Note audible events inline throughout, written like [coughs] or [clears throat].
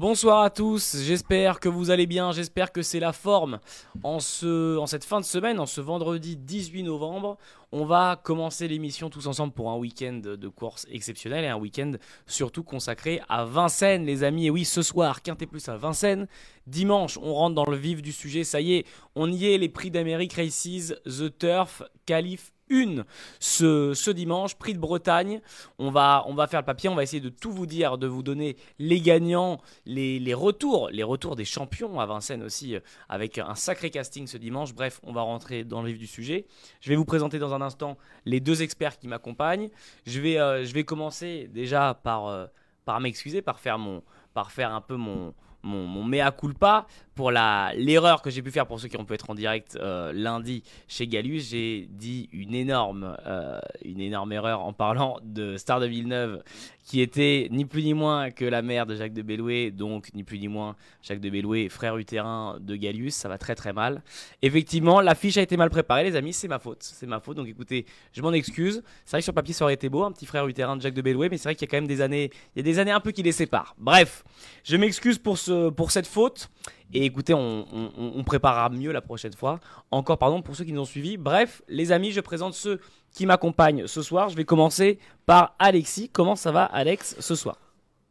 Bonsoir à tous, j'espère que vous allez bien, j'espère que c'est la forme en, ce, en cette fin de semaine, en ce vendredi 18 novembre. On va commencer l'émission tous ensemble pour un week-end de course exceptionnel et un week-end surtout consacré à Vincennes les amis. Et oui, ce soir, Quintet Plus à Vincennes. Dimanche, on rentre dans le vif du sujet, ça y est, on y est, les prix d'Amérique Races, The Turf, Calif une ce, dimanche, prix de Bretagne. On va, on va faire le papier, on va essayer de tout vous dire, de vous donner les gagnants, les, les retours, les retours des champions à Vincennes aussi, euh, avec un sacré casting ce dimanche. Bref, on va rentrer dans le vif du sujet. Je vais vous présenter dans un instant les deux experts qui m'accompagnent. Je vais, euh, je vais commencer déjà par, euh, par m'excuser, par faire mon, par faire un peu mon mon, mon mea culpa pour l'erreur que j'ai pu faire pour ceux qui ont pu être en direct euh, lundi chez Galus. J'ai dit une énorme, euh, une énorme erreur en parlant de Star de Villeneuve qui était ni plus ni moins que la mère de Jacques de Belloué, donc ni plus ni moins Jacques de Belloué, frère utérin de Gallius, ça va très très mal. Effectivement, l'affiche a été mal préparée, les amis, c'est ma faute, c'est ma faute, donc écoutez, je m'en excuse. C'est vrai que sur papier ça aurait été beau, un petit frère utérin de Jacques de Belloué, mais c'est vrai qu'il y a quand même des années, il y a des années un peu qui les séparent. Bref, je m'excuse pour, ce, pour cette faute. Et écoutez, on, on, préparera mieux la prochaine fois. Encore pardon pour ceux qui nous ont suivis. Bref, les amis, je présente ceux qui m'accompagne ce soir. Je vais commencer par Alexis. Comment ça va, Alex, ce soir?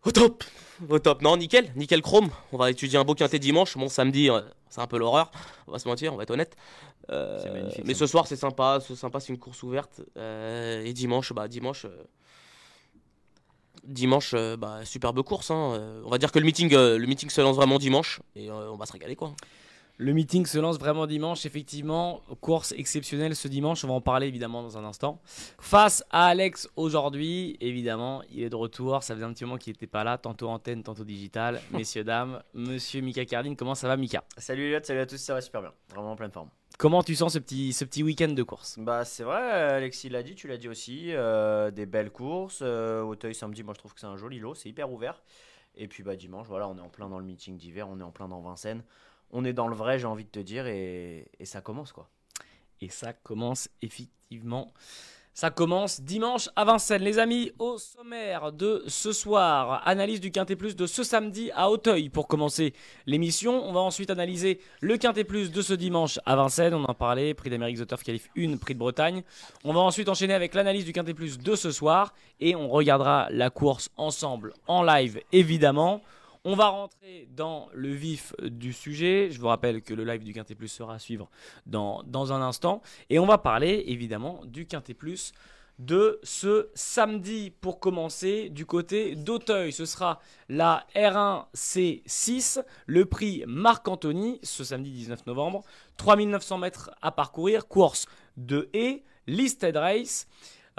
Au top Au top. Non, nickel, nickel chrome. On va étudier un beau quintet dimanche. Bon, samedi, euh, c'est un peu l'horreur. On va se mentir, on va être honnête. Euh, mais ce soir, c'est sympa. C'est sympa, c'est une course ouverte. Euh, et dimanche, bah, dimanche. Dimanche, bah, superbe course. Hein. on va dire que le meeting, le meeting se lance vraiment dimanche et on va se régaler quoi. Le meeting se lance vraiment dimanche, effectivement. Course exceptionnelle ce dimanche, on va en parler évidemment dans un instant. Face à Alex aujourd'hui, évidemment, il est de retour. Ça faisait un petit moment qu'il n'était pas là, tantôt antenne, tantôt digital. [laughs] Messieurs, dames, monsieur Mika Cardine, comment ça va Mika? Salut Elliot, salut à tous, ça va super bien. Vraiment en pleine forme. Comment tu sens ce petit, ce petit week-end de course? Bah c'est vrai, Alexis l'a dit, tu l'as dit aussi. Euh, des belles courses. Euh, Auteuil samedi, moi je trouve que c'est un joli lot, c'est hyper ouvert. Et puis bah dimanche, voilà, on est en plein dans le meeting d'hiver, on est en plein dans Vincennes on est dans le vrai, j'ai envie de te dire, et, ça commence quoi. Et ça commence effectivement. Ça commence dimanche à Vincennes, les amis, au sommaire de ce soir. Analyse du Quintet Plus de ce samedi à Auteuil pour commencer l'émission. On va ensuite analyser le Quintet Plus de ce dimanche à Vincennes. On en parlait, prix d'Amérique The Turf Qualif 1, prix de Bretagne. On va ensuite enchaîner avec l'analyse du Quintet Plus de ce soir et on regardera la course ensemble en live évidemment. On va rentrer dans le vif du sujet. Je vous rappelle que le live du Quintet Plus sera à suivre dans, un instant. Et on va parler évidemment du Quintet Plus de ce samedi pour commencer du côté d'Auteuil. Ce sera la R1C6, le prix Marc-Anthony, ce samedi 19 novembre. 3900 mètres à parcourir, course de et listed race.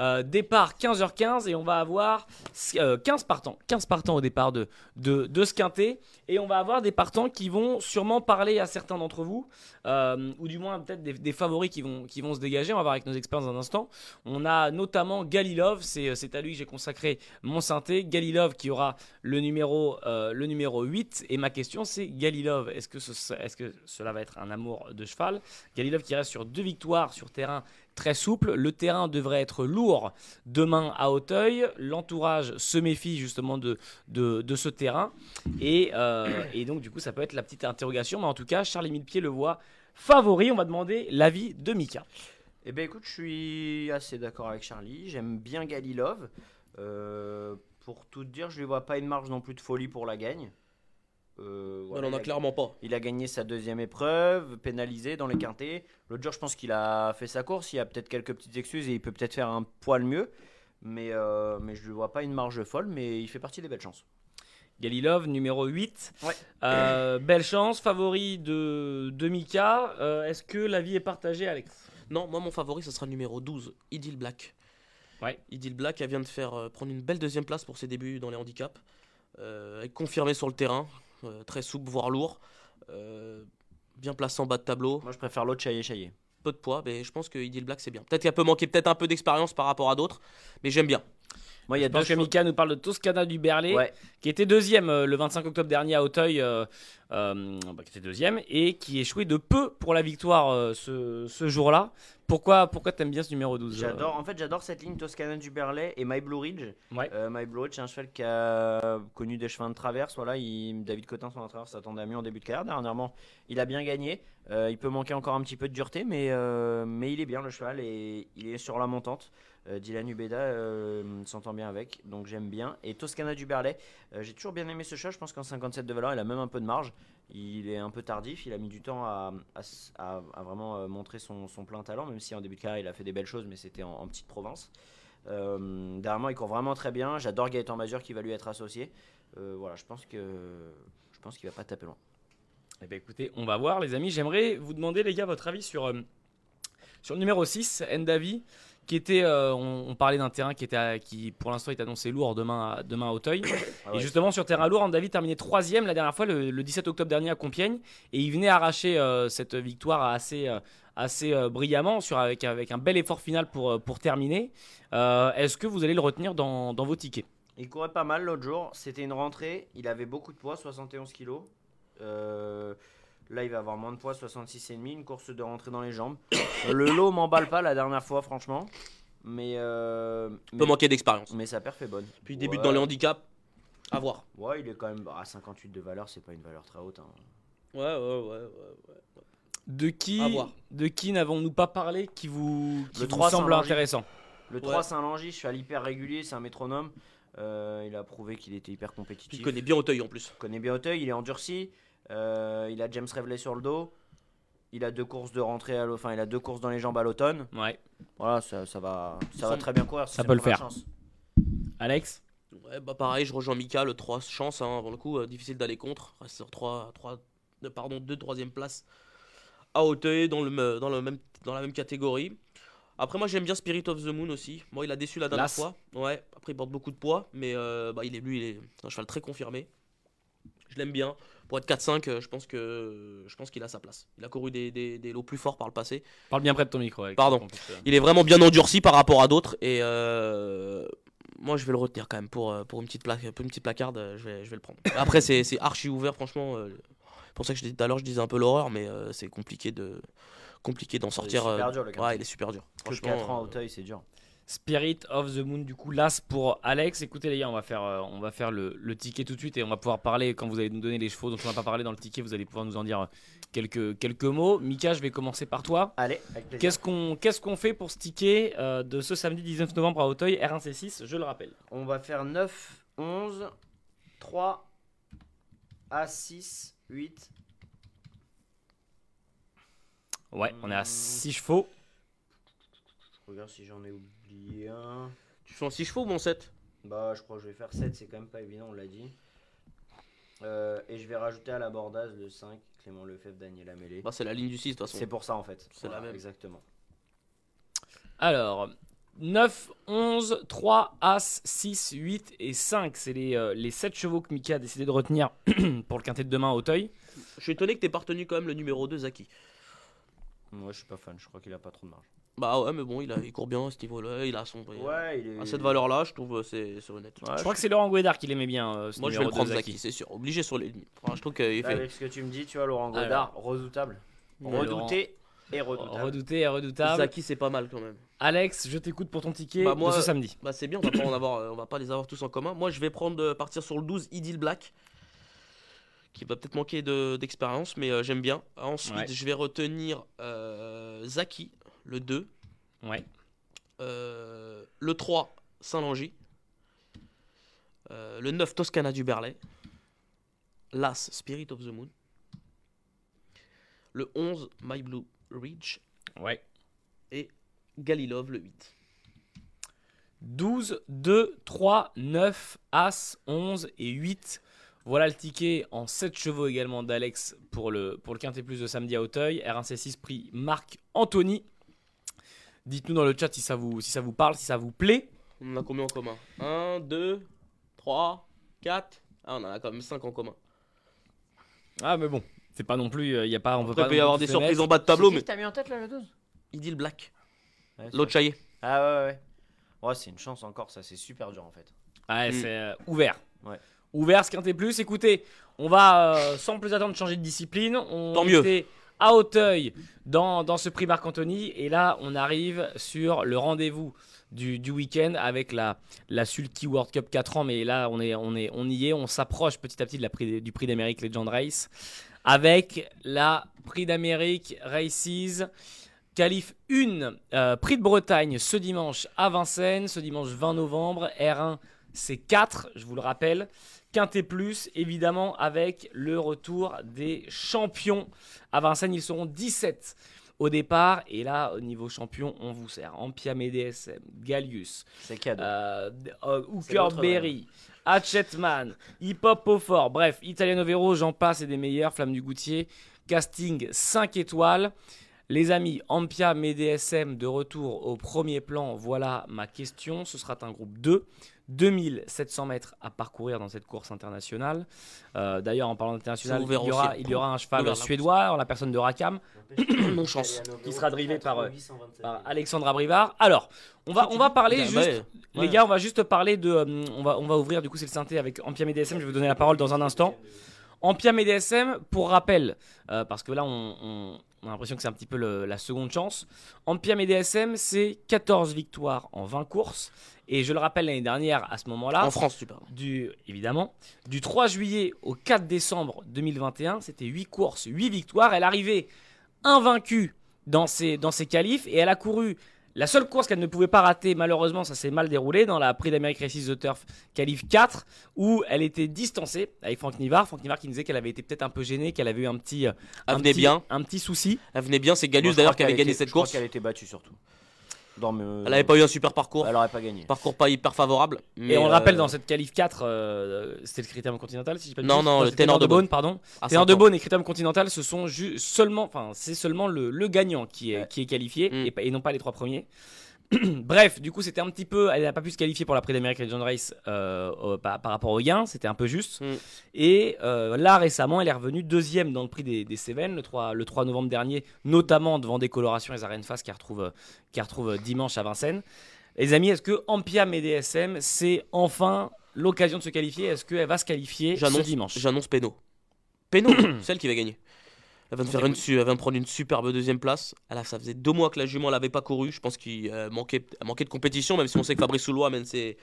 Euh, départ 15h15 et on va avoir 15 euh, partants. 15 partants au départ de, de, de, ce quintet. Et on va avoir des partants qui vont sûrement parler à certains d'entre vous, euh, ou du moins peut-être des, favoris qui vont, qui vont se dégager. On va voir avec nos experts dans un instant. On a notamment Galilov, c'est, à lui que j'ai consacré mon synthé. Galilov qui aura le numéro, le numéro 8. Et ma question c'est Galilov, est-ce que, est-ce que cela va être un amour de cheval? Galilov qui reste sur deux victoires sur terrain très souple. Le terrain devrait être lourd demain à Hauteuil. L'entourage se méfie justement de, ce terrain. Euh, et, donc, du coup, ça peut être la petite interrogation. Mais en tout cas, Charles-Émile le voit favori. On va demander l'avis de Mika. Eh bien, écoute, je suis assez d'accord avec Charlie. J'aime bien Galilov. Euh, pour tout dire, je ne lui vois pas une marge non plus de folie pour la gagne. Euh, on n'en a, clairement pas. Il a gagné sa deuxième épreuve, pénalisé dans les quintés. L'autre jour, je pense qu'il a fait sa course. Il y a peut-être quelques petites excuses et il peut peut-être faire un poil mieux. Mais, euh, mais je ne vois pas une marge folle, mais il fait partie des belles chances. Galilov, numéro 8. Euh, belle chance, favori de, de Mika. Euh, est-ce que la vie est partagée, Alex? Non, moi, mon favori, ce sera le numéro 12, Idil Black. Ouais. Idil Black, elle vient de faire prendre une belle deuxième place pour ses débuts dans les handicaps. elle est confirmée sur le terrain. Euh, très souple, voire lourd. Euh, bien placé en bas de tableau. Moi, je préfère l'autre Chaillé Chaillé. Peu de poids, mais je pense que Idil Black, c'est bien. Peut-être qu'elle peut manquer peut-être un peu d'expérience par rapport à d'autres, mais j'aime bien. Moi, il y a deux Mika nous parle de Toscana du Berlay, qui était deuxième euh, le 25 octobre dernier à Auteuil euh, bah, qui était deuxième, et qui échouait de peu pour la victoire euh, ce, ce jour-là. Pourquoi, pourquoi t'aimes bien ce numéro 12 euh J'adore, en fait, j'adore cette ligne Toscana du Berlay et My Blue Ridge. Ouais. Euh, My Blue Ridge, c'est un cheval qui a connu des chemins de traverse. Voilà, il- David Cotin, son entraîneur, s'attendait à mieux en début de carrière. Dernièrement, il a bien gagné. Euh, il peut manquer encore un petit peu de dureté, mais, euh, mais il est bien le cheval et il est sur la montante. Euh, Dylan Ubeda euh, s'entend bien avec, donc j'aime bien. Et Toscana du Berlay, euh, j'ai toujours bien aimé ce chat. Je pense qu'en 57 de valeur, il a même un peu de marge. Il est un peu tardif, il a mis du temps à, vraiment euh, montrer son, plein talent, même si en début de carrière il a fait des belles choses, mais c'était en, petite province. Euh, dernièrement, il court vraiment très bien. J'adore Gaëtan Mazur qui va lui être associé. Euh, voilà, je pense que je pense qu'il va pas taper loin. Eh ben, écoutez, on va voir, les amis. J'aimerais vous demander, les gars, votre avis sur, euh, sur le numéro 6, Endavi, qui était. euh, on, on parlait d'un terrain qui, était à- qui, pour l'instant, est annoncé lourd demain à, demain à Auteuil. [coughs] Ah Et justement, sur terrain lourd, Endavi terminait troisième la dernière fois, le, le 17 octobre dernier à Compiègne. Et il venait arracher euh, cette victoire assez, euh, assez euh, brillamment, sur, avec, avec un bel effort final pour, pour terminer. Est-ce que vous allez le retenir dans, dans vos tickets? Il courait pas mal l'autre jour. C'était une rentrée. Il avait beaucoup de poids, 71 kg. Là, il va avoir moins de poids, 66,5. Une course de rentrée dans les jambes. [coughs] Le lot m'emballe pas la dernière fois, franchement. Mais, euh, peut mais, manquer d'expérience. mais sa perf est bonne. Puis il débute Ouais. dans les handicaps. À voir. Ouais, il est quand même à 58 de valeur. C'est pas une valeur très haute. hein. Ouais, ouais, ouais. ouais, ouais. De qui, À voir. de qui n'avons-nous pas parlé qui vous, qui Le vous 3 semble intéressant? Le Ouais. 3 Saint-Langy, cheval hyper régulier. C'est un métronome. Euh, il a prouvé qu'il était hyper compétitif. il connaît bien Auteuil en plus. Il connaît bien Auteuil, il est endurci. Euh, il a James Reveley sur le dos. Il a deux courses de rentrée à enfin il a deux courses dans les jambes à l'automne. Ouais. Voilà, ça, ça va ça va très bien courir. Ça peut le faire. chance. Alex Ouais, bah pareil, je rejoins Mika, le 3 chance, hein, pour le coup, euh, difficile d'aller contre. Reste sur 3, 3, euh, pardon, 2 troisième place à Auteuil dans, le, me- dans, le même, dans la même catégorie. Après, moi j'aime bien Spirit of the Moon aussi. Moi, il a déçu la dernière Las. fois. Ouais, après, il porte beaucoup de poids, mais euh, bah, il est, lui, il est un cheval très confirmé. Je l'aime bien. Pour être 4-5, euh, je pense que je pense qu'il a sa place. Il a couru des, des, des lots plus forts par le passé. Parle bien près de ton micro. Pardon. Il est vraiment bien endurci par rapport à d'autres et euh, moi je vais le retenir quand même pour, euh, pour une petite plaque pour une petite placarde je vais, je vais le prendre après c'est c'est archi ouvert franchement euh, pour ça que je disais tout à l'heure je disais un peu l'horreur mais euh, c'est compliqué de compliqué d'en sortir super euh, dur, le ouais il est super dur Que franchement 4 ans à Auteuil, c'est dur. Spirit of the Moon, du coup, l'as pour Alex. Écoutez, les gars, on va faire, euh, on va faire le, le ticket tout de suite et on va pouvoir parler, quand vous allez nous donner les chevaux dont on n'a pas parlé dans le ticket, vous allez pouvoir nous en dire euh, quelques, quelques mots. Mika, je vais commencer par toi. Allez. Qu'est-ce qu'on qu'est-ce qu'on fait pour ce ticket euh, de ce samedi 19 novembre à Auteuil, R1C6, je le rappelle On va faire 9 11 3 à 6 8 Ouais, on est à Mmh. 6 chevaux. Je regarde si j'en ai oublié tu fais en 6 chevaux ou en 7 Bah, je crois que je vais faire 7, c'est quand même pas évident, on l'a dit. Euh, et je vais rajouter à l'abordage le 5, Clément Lefebvre, Daniel Amélé. bah, c'est la ligne du 6 de toute façon C'est pour ça en fait. C'est la même. Exactement. Alors, 9, 11, 3, As, 6, 8 et 5. C'est les, euh, les 7 chevaux que Mika a décidé de retenir [clears throat] pour le quintet de demain à Auteuil. je suis étonné que t'aies pas retenu quand même le numéro 2 Zaki Moi, je suis pas fan, je crois qu'il a pas trop de marge. Bah ouais mais bon il, a, il court bien à ce niveau là il a son Ouais, il est. à cette valeur là je trouve euh, c'est c'est honnête Ouais, je crois que c'est Laurent Guédard qui l'aimait bien. euh, ce moi je vais le prendre Zaki c'est sûr obligé sur les Enfin, je trouve qu'il fait Avec ce que tu me dis, tu vois, Laurent Alors. Godard, redoutable. Ouais, Redouté et redoutable. Redouté et redoutable. Zaki c'est pas mal quand même Alex, je t'écoute pour ton ticket Bah, moi, de ce samedi. Bah c'est bien, on va pas en avoir, euh, on va pas les avoir tous en commun. Moi je vais prendre euh, partir sur le 12 Idyll Black, qui va peut-être manquer de- d'expérience, mais euh, j'aime bien. Ensuite Ouais. je vais retenir euh, Zaki, le 2, Ouais. euh, le 3 Saint-Langy, euh, le 9 Toscana du Berlay, l'As Spirit of the Moon, le 11 My Blue Ridge Ouais. et Galilov le 8. 12, 2, 3, 9, As, 11 et 8. Voilà le ticket en 7 chevaux également d'Alex pour le, pour le Quintet Plus de samedi à Auteuil. R1C6 prix Marc Anthony. Dites-nous dans le chat si ça, vous, si ça vous parle, si ça vous plaît. On en a combien en commun? 1, 2, 3, 4. Ah, on en a quand même 5 en commun. Ah, mais bon, c'est pas non plus. Il y a pas, on peut Après, pas il peut y avoir des se surprises en bas de tableau, mais. t'as mis en tête là, le 12 Idyll Black. Ouais, L'autre Chaillé. Ah ouais, ouais, ouais. Ouais, c'est une chance encore, ça c'est super dur en fait. Ouais, Mm. c'est euh, ouvert. Ouais. Ouvert ce Quintet Plus. Écoutez, On va, euh, sans plus attendre, changer de discipline. On Tant mieux. À Hauteuil dans, dans ce prix Marc-Anthony. Et là, on arrive sur le rendez-vous du, du week-end avec la, la Sulky World Cup 4 ans. Mais là, on, est, on, est, on y est. On s'approche petit à petit de la prix, du prix d'Amérique Legend Race avec la prix d'Amérique Races. Qualif 1, euh, prix de Bretagne ce dimanche à Vincennes, ce dimanche 20 novembre. R1, c'est 4, je vous le rappelle. Quintet Plus, évidemment, avec le retour des champions. À Vincennes, ils seront 17 au départ. Et là, au niveau champion, on vous sert Ampia DSM, Gallius, euh, euh, Hooker Berry, Hatchetman, Hip Hop au fort, bref, Italiano Vero, j'en passe et des meilleurs, Flamme du Goutier, casting 5 étoiles. Les amis, Ampia DSM de retour au premier plan, voilà ma question. Ce sera un groupe 2. 2700 mètres à parcourir dans cette course internationale. Euh, D'ailleurs, en parlant d'international, il, y aura- aussi. il y aura un cheval suédois en la personne de Rakam [coughs] Mon chance. [coughs] qui sera drivé par, euh, par Alexandra Brivard. Alors, on va, on va parler [coughs] Bah, juste ouais. les gars, on va juste parler de. euh, on, va, on va ouvrir, du coup, c'est le synthé avec Ampiam et DSM. Je vais vous donner la parole dans un instant. Ampiam et DSM, pour rappel, euh, parce que là, on, on- on a l'impression que c'est un petit peu le- la seconde chance. Ampiam et DSM, c'est 14 victoires en 20 courses. Et je le rappelle, l'année dernière, à ce moment-là, En France, tu parles. du, évidemment, du 3 juillet au 4 décembre 2021, c'était 8 courses, 8 victoires. Elle arrivait invaincue dans ses, dans ses qualifs et elle a couru la seule course qu'elle ne pouvait pas rater, malheureusement, ça s'est mal déroulé dans la Prix d'Amérique Races The Turf qualif 4 où elle était distancée avec Franck Nivard. Franck Nivard qui nous disait qu'elle avait été peut-être un peu gênée, qu'elle avait eu un petit, euh, Elle un venait petit, bien. un petit souci. Elle venait bien. C'est je d'ailleurs qui avait gagné cette je crois course. qu'elle était battue surtout. Dans me- Elle avait pas eu un super parcours. Elle aurait pas gagné. Parcours pas hyper favorable. mais, et on le euh, rappelle, dans cette qualif 4, euh, c'était le Critérium Continental, si je pas Non, non, le c'était Ténor de Beaune. pardon. à Ténor 5 de. Beaune et Critérium Continental, ce sont seulement, enfin, c'est seulement le, le gagnant qui est, Ouais. qui est qualifié Mm. et non pas les trois premiers. [clears throat] Bref, du coup, c'était un petit peu. Elle n'a pas pu se qualifier pour la Prix d'Amérique Legend Race euh, par, par rapport au gain, c'était un peu juste. Mm. Et euh, là, récemment, elle est revenue deuxième dans le prix des, des Cévennes le 3, le 3 novembre dernier, notamment devant Décoloration et Zaren Face qui retrouve, qui retrouve dimanche à Vincennes. Les amis, est-ce que Ampiam et DSM, c'est enfin l'occasion de se qualifier? Est-ce qu'elle va se qualifier ce dimanche? J'annonce Péno. Péno, [clears throat] celle qui va gagner. Elle va, me faire une, elle va me prendre une superbe deuxième place. Elle a- ça faisait deux mois que la jument l'avait pas couru. Je pense qu'il euh, manquait, manquait de compétition, même si on sait que Fabrice Soulois amène ses,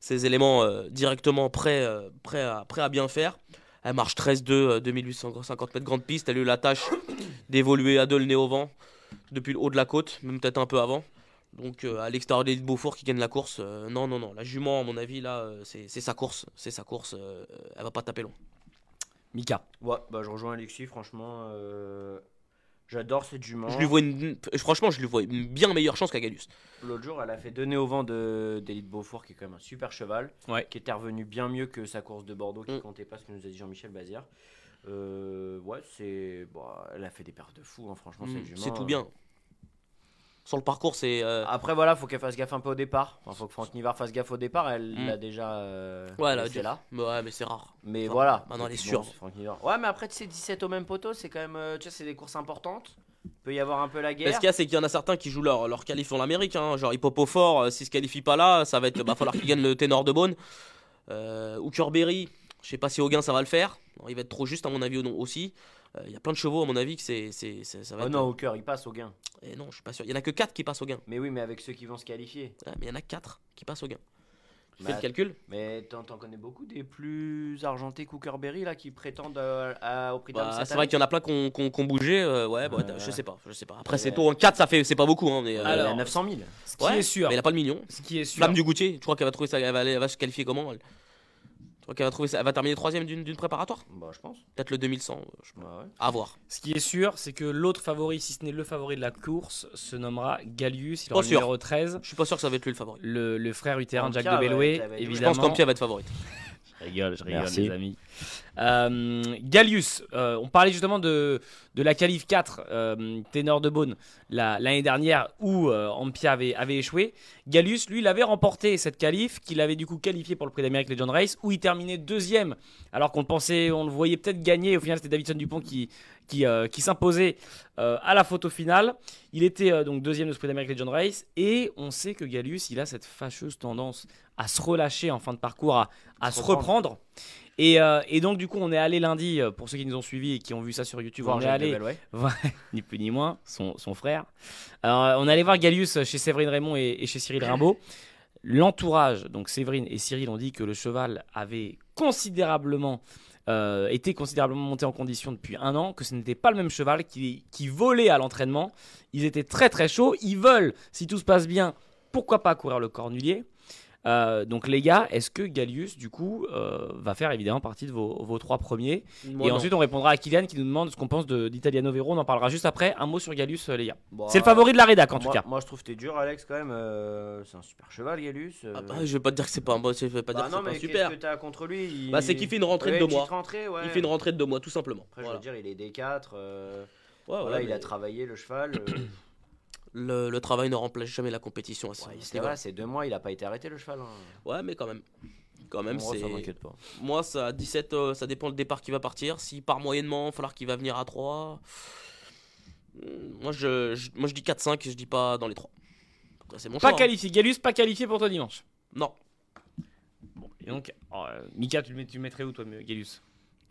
ses éléments euh, directement prêts, euh, prêts, à, prêts à bien faire. Elle marche 13-2, euh, 2850 mètres grande piste. Elle a eu la tâche d'évoluer à deux le nez au vent depuis le haut de la côte, même peut-être un peu avant. Donc euh, à l'extérieur d'Élite Beaufort qui gagne la course, non, non, non. La jument, à mon avis, là, euh, c'est sa course. C'est sa course. elle va pas taper long. Mika. Ouais, bah je rejoins Alexis, franchement. euh, J'adore cette jument. Je lui vois une, franchement, je lui vois une bien meilleure chance qu'à Galus. L'autre jour, elle a fait donner au vent de d'Élite Beaufort, qui est quand même un super cheval, Ouais. qui était revenu bien mieux que sa course de Bordeaux, qui Mm. comptait pas ce que nous a dit Jean-Michel Bazir. Euh, ouais, c'est. Bah, elle a fait des pertes de fou, hein, franchement, cette jument. Mm, C'est tout euh. bien. Sur le parcours, c'est. euh, Après, voilà, faut qu'elle fasse gaffe un peu au départ. Enfin, faut que Franck Nivard fasse gaffe au départ. Elle Mm. l'a déjà. euh, Ouais, laissé dû- là. Ouais, mais c'est rare. Mais Enfin, voilà. maintenant, elle est sûre. Ouais, mais après, tu sais, 17 au même poteau, c'est quand même. euh, Tu sais, c'est des courses importantes. Peut y avoir un peu la Mais guerre. ce qu'il y a, c'est qu'il y en a certains qui jouent leur, leur qualif en Amérique. Hein. Genre Hippopo fort, euh, s'ils se qualifient pas là, ça va être. Bah, falloir qu'ils gagnent le ténor de Beaune. Euh, Hooker Berry, je sais pas si Auguin ça va le faire. Il va être trop juste, à mon avis, non, aussi. Euh, Il y a plein de chevaux, à mon avis, que c'est, c'est, c'est- ça va Oh être. non, au cœur, il passe au gain. Et non, je suis pas sûr. Il y en a que 4 qui passent au gain. Mais oui, mais avec ceux qui vont se qualifier. Ouais, mais il y en a 4 qui passent au gain. Tu Bah, fais le calcul Mais t'en t'en connais beaucoup des plus argentés Cookerberry là qui prétendent euh, à- au prix Bah, c'est vrai qu'il y en a plein qui ont bougé. euh, ouais, bah, Euh, je sais pas. Je sais pas. Après, c'est tôt. En 4, ça fait, c'est pas beaucoup. Hein, mais, euh, Il y a Alors, 900 000. Ce qui ouais, est sûr, Mais il a pas le million. ce qui est sûr, Flamme du Goutier, je crois qu'elle va trouver ça, elle va, aller- elle va se qualifier comment elle? Je crois qu'elle va trouver elle va terminer troisième d'une d'une préparatoire? Bah, je pense. Peut-être le 2100, euh, je. Bah, ouais. À voir. Ce qui est sûr, c'est que l'autre favori, si ce n'est le favori de la course, se nommera Gallius. Il aura Pas le sûr. numéro 13. Je suis pas sûr que ça va être lui le favori. Le, le frère utérin de Jacques de Belloué, ouais, je pense Je évidemment. pense qu'Ampia va être favori. [laughs] Je rigole, je rigole, Merci. les amis. Euh, Gallius, euh, on parlait justement de, de la qualif 4 euh, ténor de Beaune la- l'année dernière où euh, Ampia avait, avait échoué. Gallius, lui, il avait remporté cette qualif, qu'il avait du coup qualifié pour le prix d'Amérique Legend Race, où il terminait deuxième, alors qu'on le pensait, on le voyait peut-être gagner. Au final, c'était Davidson Dupont qui, qui, qui s'imposait à la photo finale. Il était donc deuxième de ce prix d'Amérique Legend Race, et on sait que Gallius, il a cette fâcheuse tendance à se relâcher en fin de parcours, à, à Se se reprendre. Et, euh, et donc, du coup, on est allé lundi, euh, pour ceux qui nous ont suivis et qui ont vu ça sur YouTube, on est allé, ouais. [laughs] ni plus ni moins, son, son frère. Alors, euh, on est allé voir Gallius chez Séverine Raymond et, et chez Cyril Rimbaud. L'entourage, donc Séverine et Cyril, ont dit que le cheval avait considérablement euh, été considérablement monté en condition depuis un an, que ce n'était pas le même cheval qui, qui volait à l'entraînement. Ils étaient très très chauds. Ils veulent, si tout se passe bien, pourquoi pas courir le cornulier? Euh, donc les gars, est-ce que Gallius du coup euh, va faire évidemment partie de vos, vos trois premiers Moi, Et non. ensuite on répondra à Kylian qui nous demande ce qu'on pense de- d'Italiano Vero. On en parlera juste après. Un mot sur Gallius, euh, les gars. Bah, C'est le favori de la rédac en tout cas. Moi, je trouve que t'es dur, Alex, quand même. euh, c'est un super cheval, Galus. euh. Ah bah, je vais pas te dire que c'est pas un bon, je vais pas Bah dire que c'est pas mais super. qu'est-ce que t'as contre lui? Il... Bah, c'est qu'il fait une rentrée de deux mois. petite rentrée, ouais. Il fait une rentrée de deux mois, tout simplement. Après, Voilà. je veux dire, il est D4. euh, Ouais, voilà, il mais a travaillé le cheval. [clears throat] euh, le, le travail ne remplace jamais la compétition à ce, ouais, à ce c'est niveau-là. vrai, c'est deux mois, il a pas été arrêté le cheval. hein. Ouais, mais quand même. Quand même, Moi, c'est. ça m'inquiète pas. Moi, ça, à 17, euh, ça dépend le départ qui va partir. S'il part moyennement, il va falloir qu'il va venir à 3. Moi, je, je- moi, je dis 4-5, je dis pas dans les 3. Après, C'est mon Pas choix. hein. qualifié. Gallius, pas qualifié pour toi dimanche. Non. Et donc, oh, euh, Mika, tu le, mets- tu le mettrais où toi, Gallius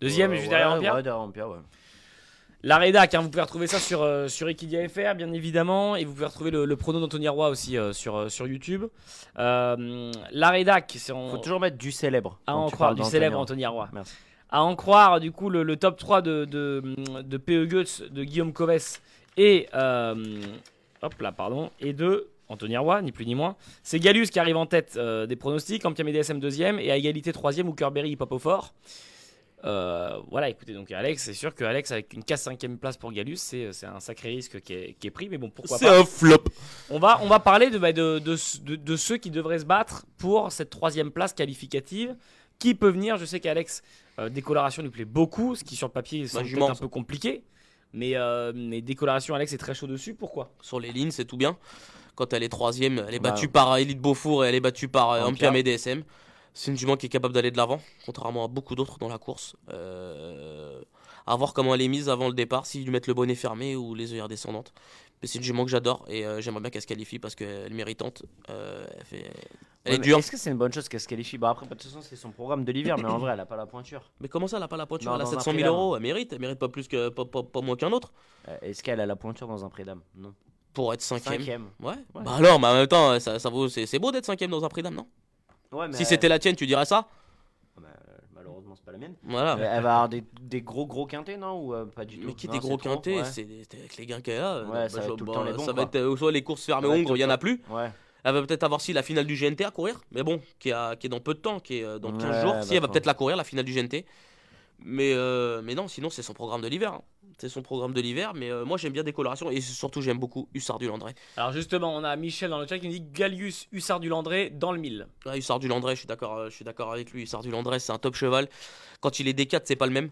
Deuxième, Euh, juste derrière ouais, Ampère Ouais, derrière ouais. La rédac, hein, vous pouvez retrouver ça sur, euh, sur Equidia FR, bien évidemment, et vous pouvez retrouver le, le prono d'Anthony Roy aussi euh, sur, euh, sur YouTube. Euh, la rédac, c'est en, Faut toujours mettre du célèbre. à en croire, du célèbre. Anthony Roy. Merci. À en croire, du coup, le, le top 3 de, de, de PE Goetz, de Guillaume Coves et, hop là, pardon, et de Anthony Roy, ni plus ni moins. C'est Galus qui arrive en tête des pronostics, Ampiam et DSM deuxième, et à égalité troisième, Hookerberry, Hip Hop au fort. Euh, voilà, écoutez, donc Alex, c'est sûr que Alex, avec une 4-5ème place pour Galus, c'est c'est un sacré risque qui est, qui est pris, mais bon, pourquoi C'est pas. un flop. On va, on va parler de, bah, de, de, de- de ceux qui devraient se battre pour cette troisième place qualificative. Qui peut venir? Je sais qu'Alex, euh, décoloration lui plaît beaucoup, ce qui sur le papier jument, peut-être un ça. peu compliqué. Mais, euh, mais décoloration, Alex est très chaud dessus. Pourquoi? Sur les lignes, c'est tout bien. Quand elle est troisième, elle est Bah. battue par Elite Beaufour et elle est battue par euh, Ampia. C'est une jument qui est capable d'aller de l'avant, contrairement à beaucoup d'autres dans la course. Euh, à voir comment elle est mise avant le départ, s'ils lui mettent le bonnet fermé ou les œillères descendantes. Mais c'est une jument que j'adore et euh, j'aimerais bien qu'elle se qualifie parce qu'elle est méritante. Euh, elle fait- elle Ouais, est dure. Est-ce que c'est une bonne chose qu'elle se qualifie? Bah après, de toute façon, c'est son programme de l'hiver, mais en vrai, elle a pas la pointure. Mais comment ça, elle a pas la pointure? Non, Elle a dans un 700 000 prédam. euros, elle mérite. Elle mérite pas plus que pas, pas- pas moins qu'un autre Euh, Est-ce qu'elle a la pointure dans un prédam Non. pour être cinquième. Cinquième. Ouais. Ouais. Bah alors, mais en même temps, ça, ça vaut, c'est, c'est beau d'être cinquième dans un prix d'âme, non? Ouais, mais Si c'était la tienne, tu dirais ça? Bah, euh, malheureusement, c'est pas la mienne. Voilà. Euh, Elle va avoir des, des gros gros quintés, non? Ou euh, pas du tout? Mais qui Non, des gros quintés, ouais. c'est avec les gains qu'elle a. euh, Ouais, ça va être tout le bon, temps les bons, Ça va être euh, soit les courses fermées hongres, il y en a plus. Ouais. Elle va peut-être avoir si la finale du GNT à courir, mais bon, qui, a, qui est dans peu de temps, qui est euh, dans 15 Ouais, jours. bah, Si, elle va peut-être la courir, la finale du GNT. Mais, euh, mais non, sinon, c'est son programme de l'hiver. hein. C'est son programme de l'hiver, mais euh, moi j'aime bien Décoloration et surtout j'aime beaucoup Hussard du Landré. Alors justement, on a Michel dans le chat qui nous dit Gallius Hussard du Landré dans le 1000. Ouais, Hussard du Landré, je suis d'accord, euh, je suis d'accord avec lui. Hussard du Landré, c'est un top cheval. Quand il est D4, c'est pas le même.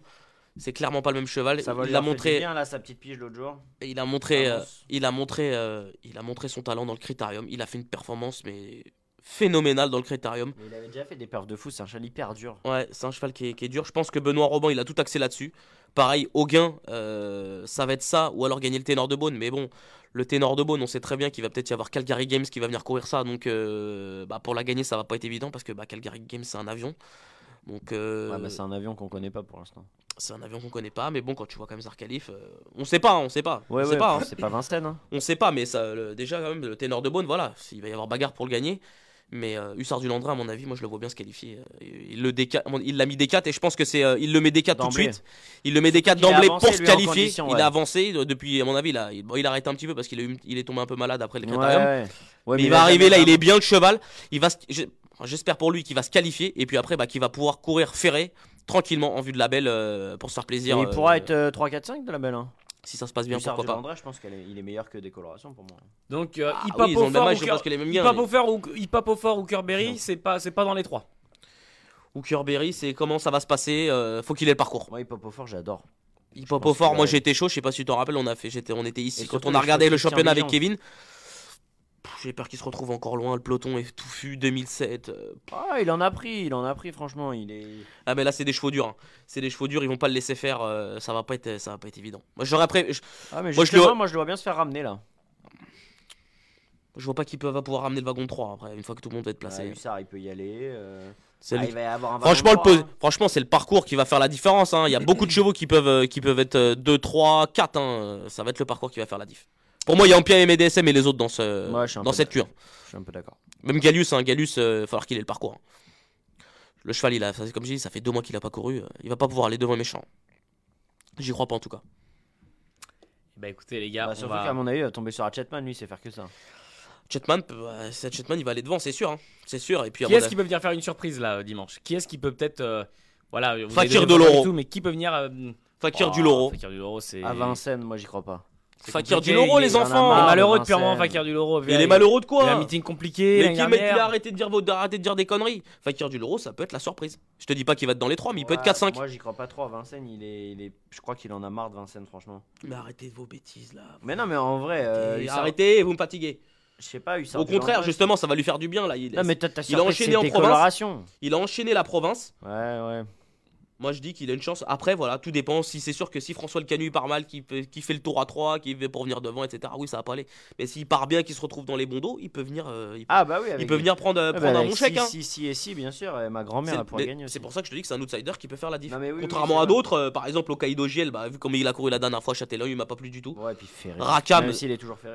C'est clairement pas le même cheval. Ça va il a montré, bien là, sa petite pige l'autre jour. il a montré, euh, il a montré, euh, il a montré son talent dans le critérium. Il a fait une performance mais phénoménale dans le critérium. Mais il avait déjà fait des perfs de fou, c'est un cheval hyper dur. Ouais, c'est un cheval qui est, qui est dur. Je pense que Benoît Robin, il a tout axé là-dessus. Pareil, au gain, euh, ça va être ça, ou alors gagner le ténor de Beaune. Mais bon, le ténor de Beaune, on sait très bien qu'il va peut-être y avoir Calgary Games qui va venir courir ça. Donc, euh, bah, pour la gagner, ça va pas être évident parce que bah, Calgary Games, c'est un avion. Donc, euh, Ouais, c'est un avion qu'on connaît pas pour l'instant. c'est un avion qu'on connaît pas. Mais bon, quand tu vois quand même Zarkalif, euh, on sait pas, on sait pas. Ouais, on ouais, sait pas, hein. c'est pas Vincennes. Hein. On sait pas, mais ça, le- déjà, quand même, le ténor de Beaune, voilà, il va y avoir bagarre pour le gagner. Mais euh, Hussard du Landrin, à mon avis, moi je le vois bien se qualifier. Euh, Il le D4 il l'a mis D4 et je pense que c'est euh, il le met D4 tout de suite. Il le met D4 qu'il a d'emblée avancé, pour se qualifier. Il a avancé depuis, à mon avis, il a, il, bon, il a arrêté un petit peu parce qu'il est, eu- il est tombé un peu malade après le critérium. ouais. Ouais, mais il va arriver là, il est bien le cheval. Il va, j'espère pour lui qu'il va se qualifier et puis après, bah, qu'il va pouvoir courir ferré tranquillement en vue de la belle euh, pour se faire plaisir. Et il pourra être euh, 3, 4, 5 de la belle. Hein. Si ça se passe bien, Hussard pourquoi pas. Landré, je pense qu'il est, il est meilleur que décoloration pour moi. Donc euh, Ah Hip oui, ils ont Hop le même au âge, fort je pense que les mêmes Hip gains. Hop au fort ou ou Kerberry, c'est pas c'est pas dans les trois. Hookerberry, c'est comment ça va se passer. euh, faut qu'il ait le parcours. Moi, Hip Hop au fort, j'adore. Il Je pop pense au fort, que, moi j'étais chaud, je sais pas si tu t'en rappelles, on, a fait, j'étais, on était Et ici quand on a regardé le championnat avec. Kevin. J'ai peur qu'il se retrouve encore loin, le peloton est touffu, 2007. euh, Ah, il en a pris, il en a pris, franchement. Il est. Ah mais là c'est des chevaux durs, hein. c'est des chevaux durs, ils vont pas le laisser faire, euh, ça va pas être, ça va pas être évident. Moi j'aurais pré... je, Ah, mais Moi, je justement, le- moi, je le vois bien se faire ramener là. je vois pas qu'il peut va pouvoir ramener le wagon 3 après, une fois que tout le monde va être placé. Ah, Hussard, il peut y aller. euh, C'est Ah, il va y avoir un Franchement, le Valentinois, pos- franchement, c'est le parcours qui va faire la différence. hein. Il y a beaucoup de chevaux qui peuvent, euh, qui peuvent être euh, 2, 3, 4. hein. Ça va être le parcours qui va faire la diff. Pour moi, il y a Ampia et MDSM et les autres dans, ce, Ouais, un dans cette hein. Je suis un peu d'accord. Même Gallius, hein, Gallius, euh, il va falloir qu'il ait le parcours. hein. Le cheval, il a, c'est comme je dis, ça fait deux mois qu'il a pas couru. euh, Il va pas pouvoir aller devant les méchants. J'y crois pas en tout cas. Bah écoutez les gars, Bah, on surtout va- qu'à mon avis, va tomber sur Hatchetman, lui, il sait faire que ça. Ouais, c'est Chetman, il va aller devant, c'est sûr. hein. C'est sûr. Et puis, Qui est-ce qui peut venir faire une surprise là euh, dimanche? Qui est-ce qui peut peut-être euh, voilà, vous Fakir de Loro. mais qui peut venir euh, Fakir oh, du Loro. Fakir du Loro, c'est À Vincennes, moi, j'y crois pas. Fakir du est- les il en a Il enfants. est malheureux de depuis un moment, Vincennes. Fakir du Loro. Mais il est malheureux de Il a un quoi meeting compliqué. Mais qui met qu'il a dernière. arrêté de dire, vos- de dire des conneries. Fakir du Loro, ça peut être la surprise. Je te dis pas qu'il va être dans les 3, mais il peut être Ouais, 4-5. Moi, j'y crois pas trop à Vincennes. Il est, il est... Je crois qu'il en a marre de Vincennes, franchement. Mais arrêtez vos bêtises là. Mais non, mais en vrai, euh, arrêtez, vous me fatiguez. je sais pas, Au contraire, justement, ça va lui faire du bien là. Il, Non, mais t'as t'as il a enchaîné en province. il a enchaîné la province. Ouais, ouais. Moi, je dis qu'il a une chance. Après, voilà, tout dépend. Si c'est sûr que si François le Canu il part mal, qui fait, qui fait le tour à 3, qui fait pour venir devant, etc. Oui, ça va pas aller. Mais s'il part bien, qu'il se retrouve dans les bons dos, il peut venir. euh, il, Ah, bah oui, il peut venir prendre, euh, bah, prendre un bon chèque. si, hein. Si, si et si, bien sûr. et Ma grand-mère, pourrait gagner. C'est pour ça que je te dis que c'est un outsider qui peut faire la diff. Non, mais oui, oui, Contrairement à d'autres, euh, par exemple au Kaido Giel, bah, vu comme il a couru la dernière fois à Châtellon, il m'a pas plu du tout. Ouais, puis Ferré. Rakam-.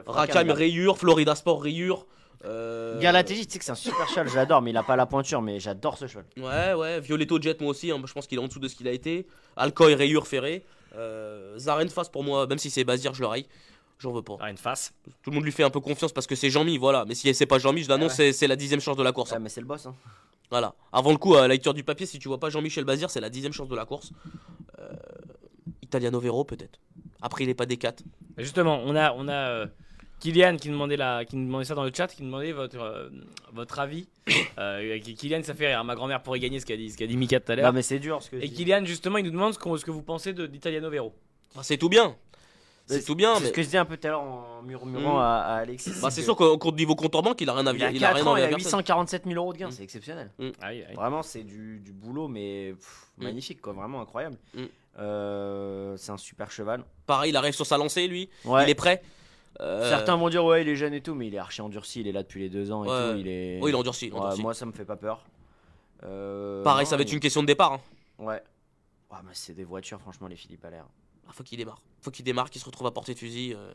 Rakam, rayure, Florida Sport, rayure. Euh... Galatéji, tu sais que c'est un super cheval, je l'adore, mais il a pas la pointure, mais j'adore ce cheval. Ouais, ouais, Violetto Jet, moi aussi, hein, je pense qu'il est en dessous de ce qu'il a été. Alcoy, rayure, ferré. Euh, Zaren face pour moi, même si c'est Bazir, je le raille. J'en veux pas. Une face. Tout le monde lui fait un peu confiance parce que c'est Jean-Mi, voilà. Mais si c'est pas Jean-Mi, je l'annonce, Ouais. c'est- c'est la dixième chance de la course. Ouais, mais c'est le boss. Hein. Voilà. Avant le coup, à la lecture du papier, si tu vois pas Jean-Michel Bazir, c'est la dixième chance de la course. Euh, Italiano Vero, peut-être. Après, il est pas des 4. Mais Justement, on a, on a euh, Kylian qui nous, demandait la, qui demandait ça dans le chat, qui nous demandait votre, euh, votre avis. [coughs] Euh, Kylian, ça fait rire. Ma grand-mère pourrait gagner ce qu'a dit, ce qu'a dit Mika tout à l'heure. Non, mais c'est dur ce que je Et dis. Kylian, justement, il nous demande ce, qu'on- ce que vous pensez de- d'Italiano Vero. Ah, c'est tout bien. C'est tout bien, C'est mais. ce que je disais un peu tout à l'heure en murmurant Mm. à, à Alexis. Bah, c'est que sûr qu'au qu'au niveau compte en banque, il a rien à Il a il 4 a rien ans, envie il à a personne. 847 000 euros de gains, Mm. c'est exceptionnel. Ah oui, ah oui. Vraiment, c'est du, du boulot, mais pff, Mm. magnifique, quoi, vraiment incroyable. Mm. Euh, c'est un super cheval. Pareil, il arrive sur sa lancée, lui. Ouais. Il est prêt. Euh, Certains vont dire, ouais, il est jeune et tout, mais il est archi endurci, il est là depuis les deux ans et Ouais. tout. Il est... Oh, il est endurci. Ouais, moi, ça me fait pas peur. Euh, Pareil, non, ça va être une question de départ. hein. Ouais. Ouais, mais c'est des voitures, franchement, les Philippe Allaire. Ah, faut qu'il démarre. Faut qu'il démarre, qu'il se retrouve à portée de fusil. euh.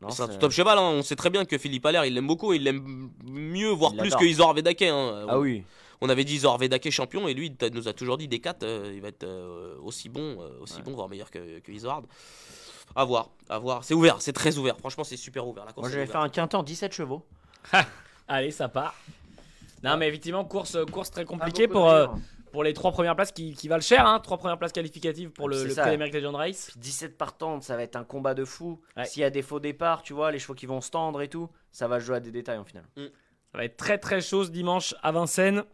Non, C'est un top cheval. hein. On sait très bien que Philippe Allaire, il l'aime beaucoup. Il l'aime mieux, voire Il plus que Isor Vedake. hein. Ah oui. On avait dit Isor Vedake champion et lui, il nous a toujours dit des 4 il va être aussi bon, aussi Ouais. bon, voire meilleur que, que. À voir, à voir. C'est ouvert, c'est très ouvert. Franchement, c'est super ouvert. La course Moi, je vais faire un quintet en 17 chevaux. [laughs] Allez, ça part. Non, mais effectivement, course, course très compliquée beaucoup pour, euh, rayures. pour les trois premières places qui, qui valent cher. Hein, trois premières places qualificatives pour le, C'est le ça. Prix d'Amérique Legend Race. Puis 17 partantes, ça va être un combat de fou. Ouais. S'il y a des faux départs, tu vois, les chevaux qui vont se tendre et tout, ça va jouer à des détails en final. Ça va être très très chaud ce dimanche à Vincennes.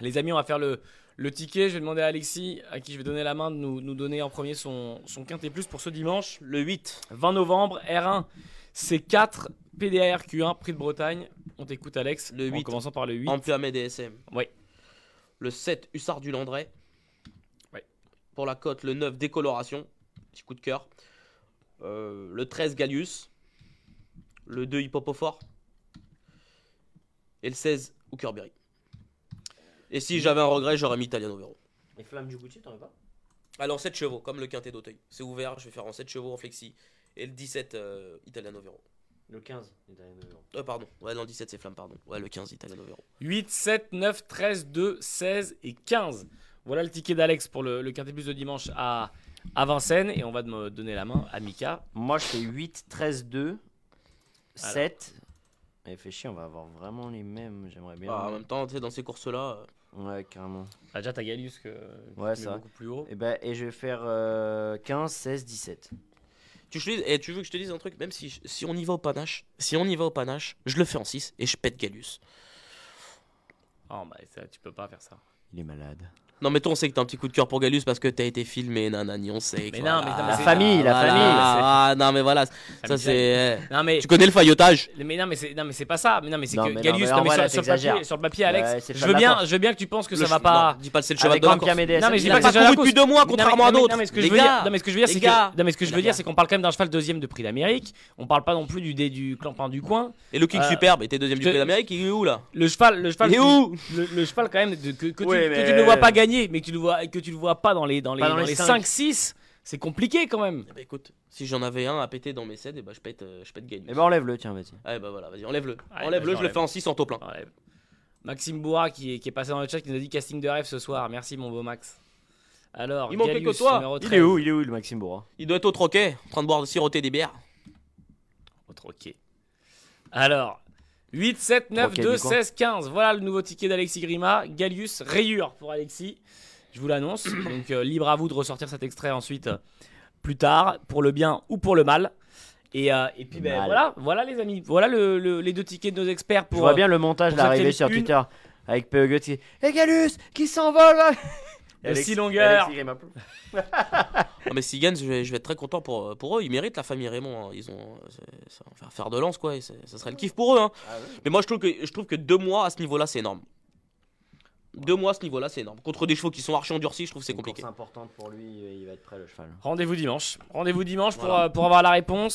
Les amis, on va faire le, le ticket. Je vais demander à Alexis, à qui je vais donner la main, de nous, nous donner en premier son, son quintet plus pour ce dimanche. Le 8. 20 novembre, R1, C4, PDR Q1, Prix de Bretagne. On t'écoute Alex. Le En 8. commençant par le 8. Amplia DSM. Oui. Le 7, Hussard du Landré. Oui. Pour la cote, le 9, Décoloration. Petit coup de cœur. Euh, le 13, Gallius. Le 2, Hippopofort. Et le 16, Hookerberry. Et si j'avais un regret, j'aurais mis Italiano Vero. Les flammes du Goutier, t'en veux pas? Alors 7 chevaux, comme le quintet d'Auteuil. C'est ouvert, je vais faire en 7 chevaux en flexi. Et le 17, euh, Italiano Vero. Le 15. les derniers numéros. Euh, pardon. Ouais, non, le 17, c'est Flamme, pardon. Ouais, le 15, Italiano Vero. 8, 7, 9, 13, 2, 16 et 15. Voilà le ticket d'Alex pour le, le quintet plus de dimanche à, à Vincennes. Et on va me donner la main à Mika. Moi, je fais 8, 13, 2, 7. Et fait chier, on va avoir vraiment les mêmes. J'aimerais bien. Ah, en même temps, tu sais, dans ces courses-là. Ouais, carrément. Ah, déjà, t'as Gallius que Ouais, ça. beaucoup plus haut. Et, ben, et je vais faire euh, 15, 16, 17. Tu, et tu veux que je te dise un truc? Même si, si on y va au panache, si on y va au panache, je le fais en 6 et je pète Gallius. Oh, bah, ça, tu peux pas faire ça. Il est malade. Non, mais toi, on sait que t'as un petit coup de cœur pour Galus parce que t'as été filmé, nanani, on sait. Mais non, voilà. mais non, mais La famille, la Voilà, famille. Ah, non, mais voilà, ça c'est. Non mais Tu connais le faillotage? Mais non mais c'est non mais c'est pas ça. Mais non mais c'est Non, que mais non, mais sur, sur le papier sur le papier Alex, Ouais, c'est le je veux bien je veux bien que tu penses que Le ça va ch- pas non, dis pas le c'est le cheval de la course. Non mais je dis pas que c'est depuis deux mois, contrairement à non, mais- d'autres. Non mais ce que je Les veux dire, gars, non mais ce que je veux dire les c'est gars. que non mais ce que je veux Les dire gars. c'est qu'on parle quand même d'un cheval deuxième de prix d'Amérique. On parle pas non plus du dé du clampin du coin. Et le King Euh, Superbe était deuxième du prix d'Amérique, il est où là? Le cheval le cheval Il est où? le, le cheval quand même que, tu, ne vois pas gagner mais que tu le vois que tu le vois pas dans les dans les dans dans les les cinq. 5 6 c'est compliqué quand même. Eh Bah écoute, si j'en avais un à péter dans mes sets, et bah je pète, euh, je pète Galus. Eh ben enlève-le, tiens, vas-y. Ouais, bah voilà, vas-y, enlève-le. Enlève-le, je le fais en 6 en taux plein. Maxime Bourra qui est, qui est passé dans le chat qui nous a dit casting de rêve ce soir. Merci mon beau Max. Alors, Il manquait que toi. Il 13. est où Il est où le Maxime Bourra Il doit être au troquet, en train de boire, de siroter des bières. Autre ok. Alors, 8, 7, 9, Troquet 2, du coin. 16, 15. Voilà le nouveau ticket d'Alexis Grima. Gallius, rayure pour Alexis. Je vous l'annonce. [coughs] Donc, euh, libre à vous de ressortir cet extrait ensuite euh, plus tard, pour le bien ou pour le mal. Et, euh, et puis, ben, voilà, voilà les amis. Voilà le- le- les deux tickets de nos experts Je pour. vois euh, bien le montage pour là cette arriver élite sur une. Twitter avec PE Et Galus qui s'envole six longueurs. Alexis Grima. Ah, [laughs] mais s'ils gagnent, je vais, je vais être très content pour, pour eux. Ils méritent la famille Raymond. hein. Ils ont. c'est- faire faire de lance, quoi. et c'est- Ça serait le kiff pour eux. Hein. Ah ouais. Mais moi, je trouve, que, je trouve que deux mois à ce niveau-là, c'est énorme. Deux mois à ce niveau-là, c'est énorme. Contre des chevaux qui sont archi endurcis, je trouve que c'est une compliqué. importante pour lui, il va être prêt le cheval. Rendez-vous dimanche. Rendez-vous dimanche pour, Voilà. euh, pour avoir la réponse.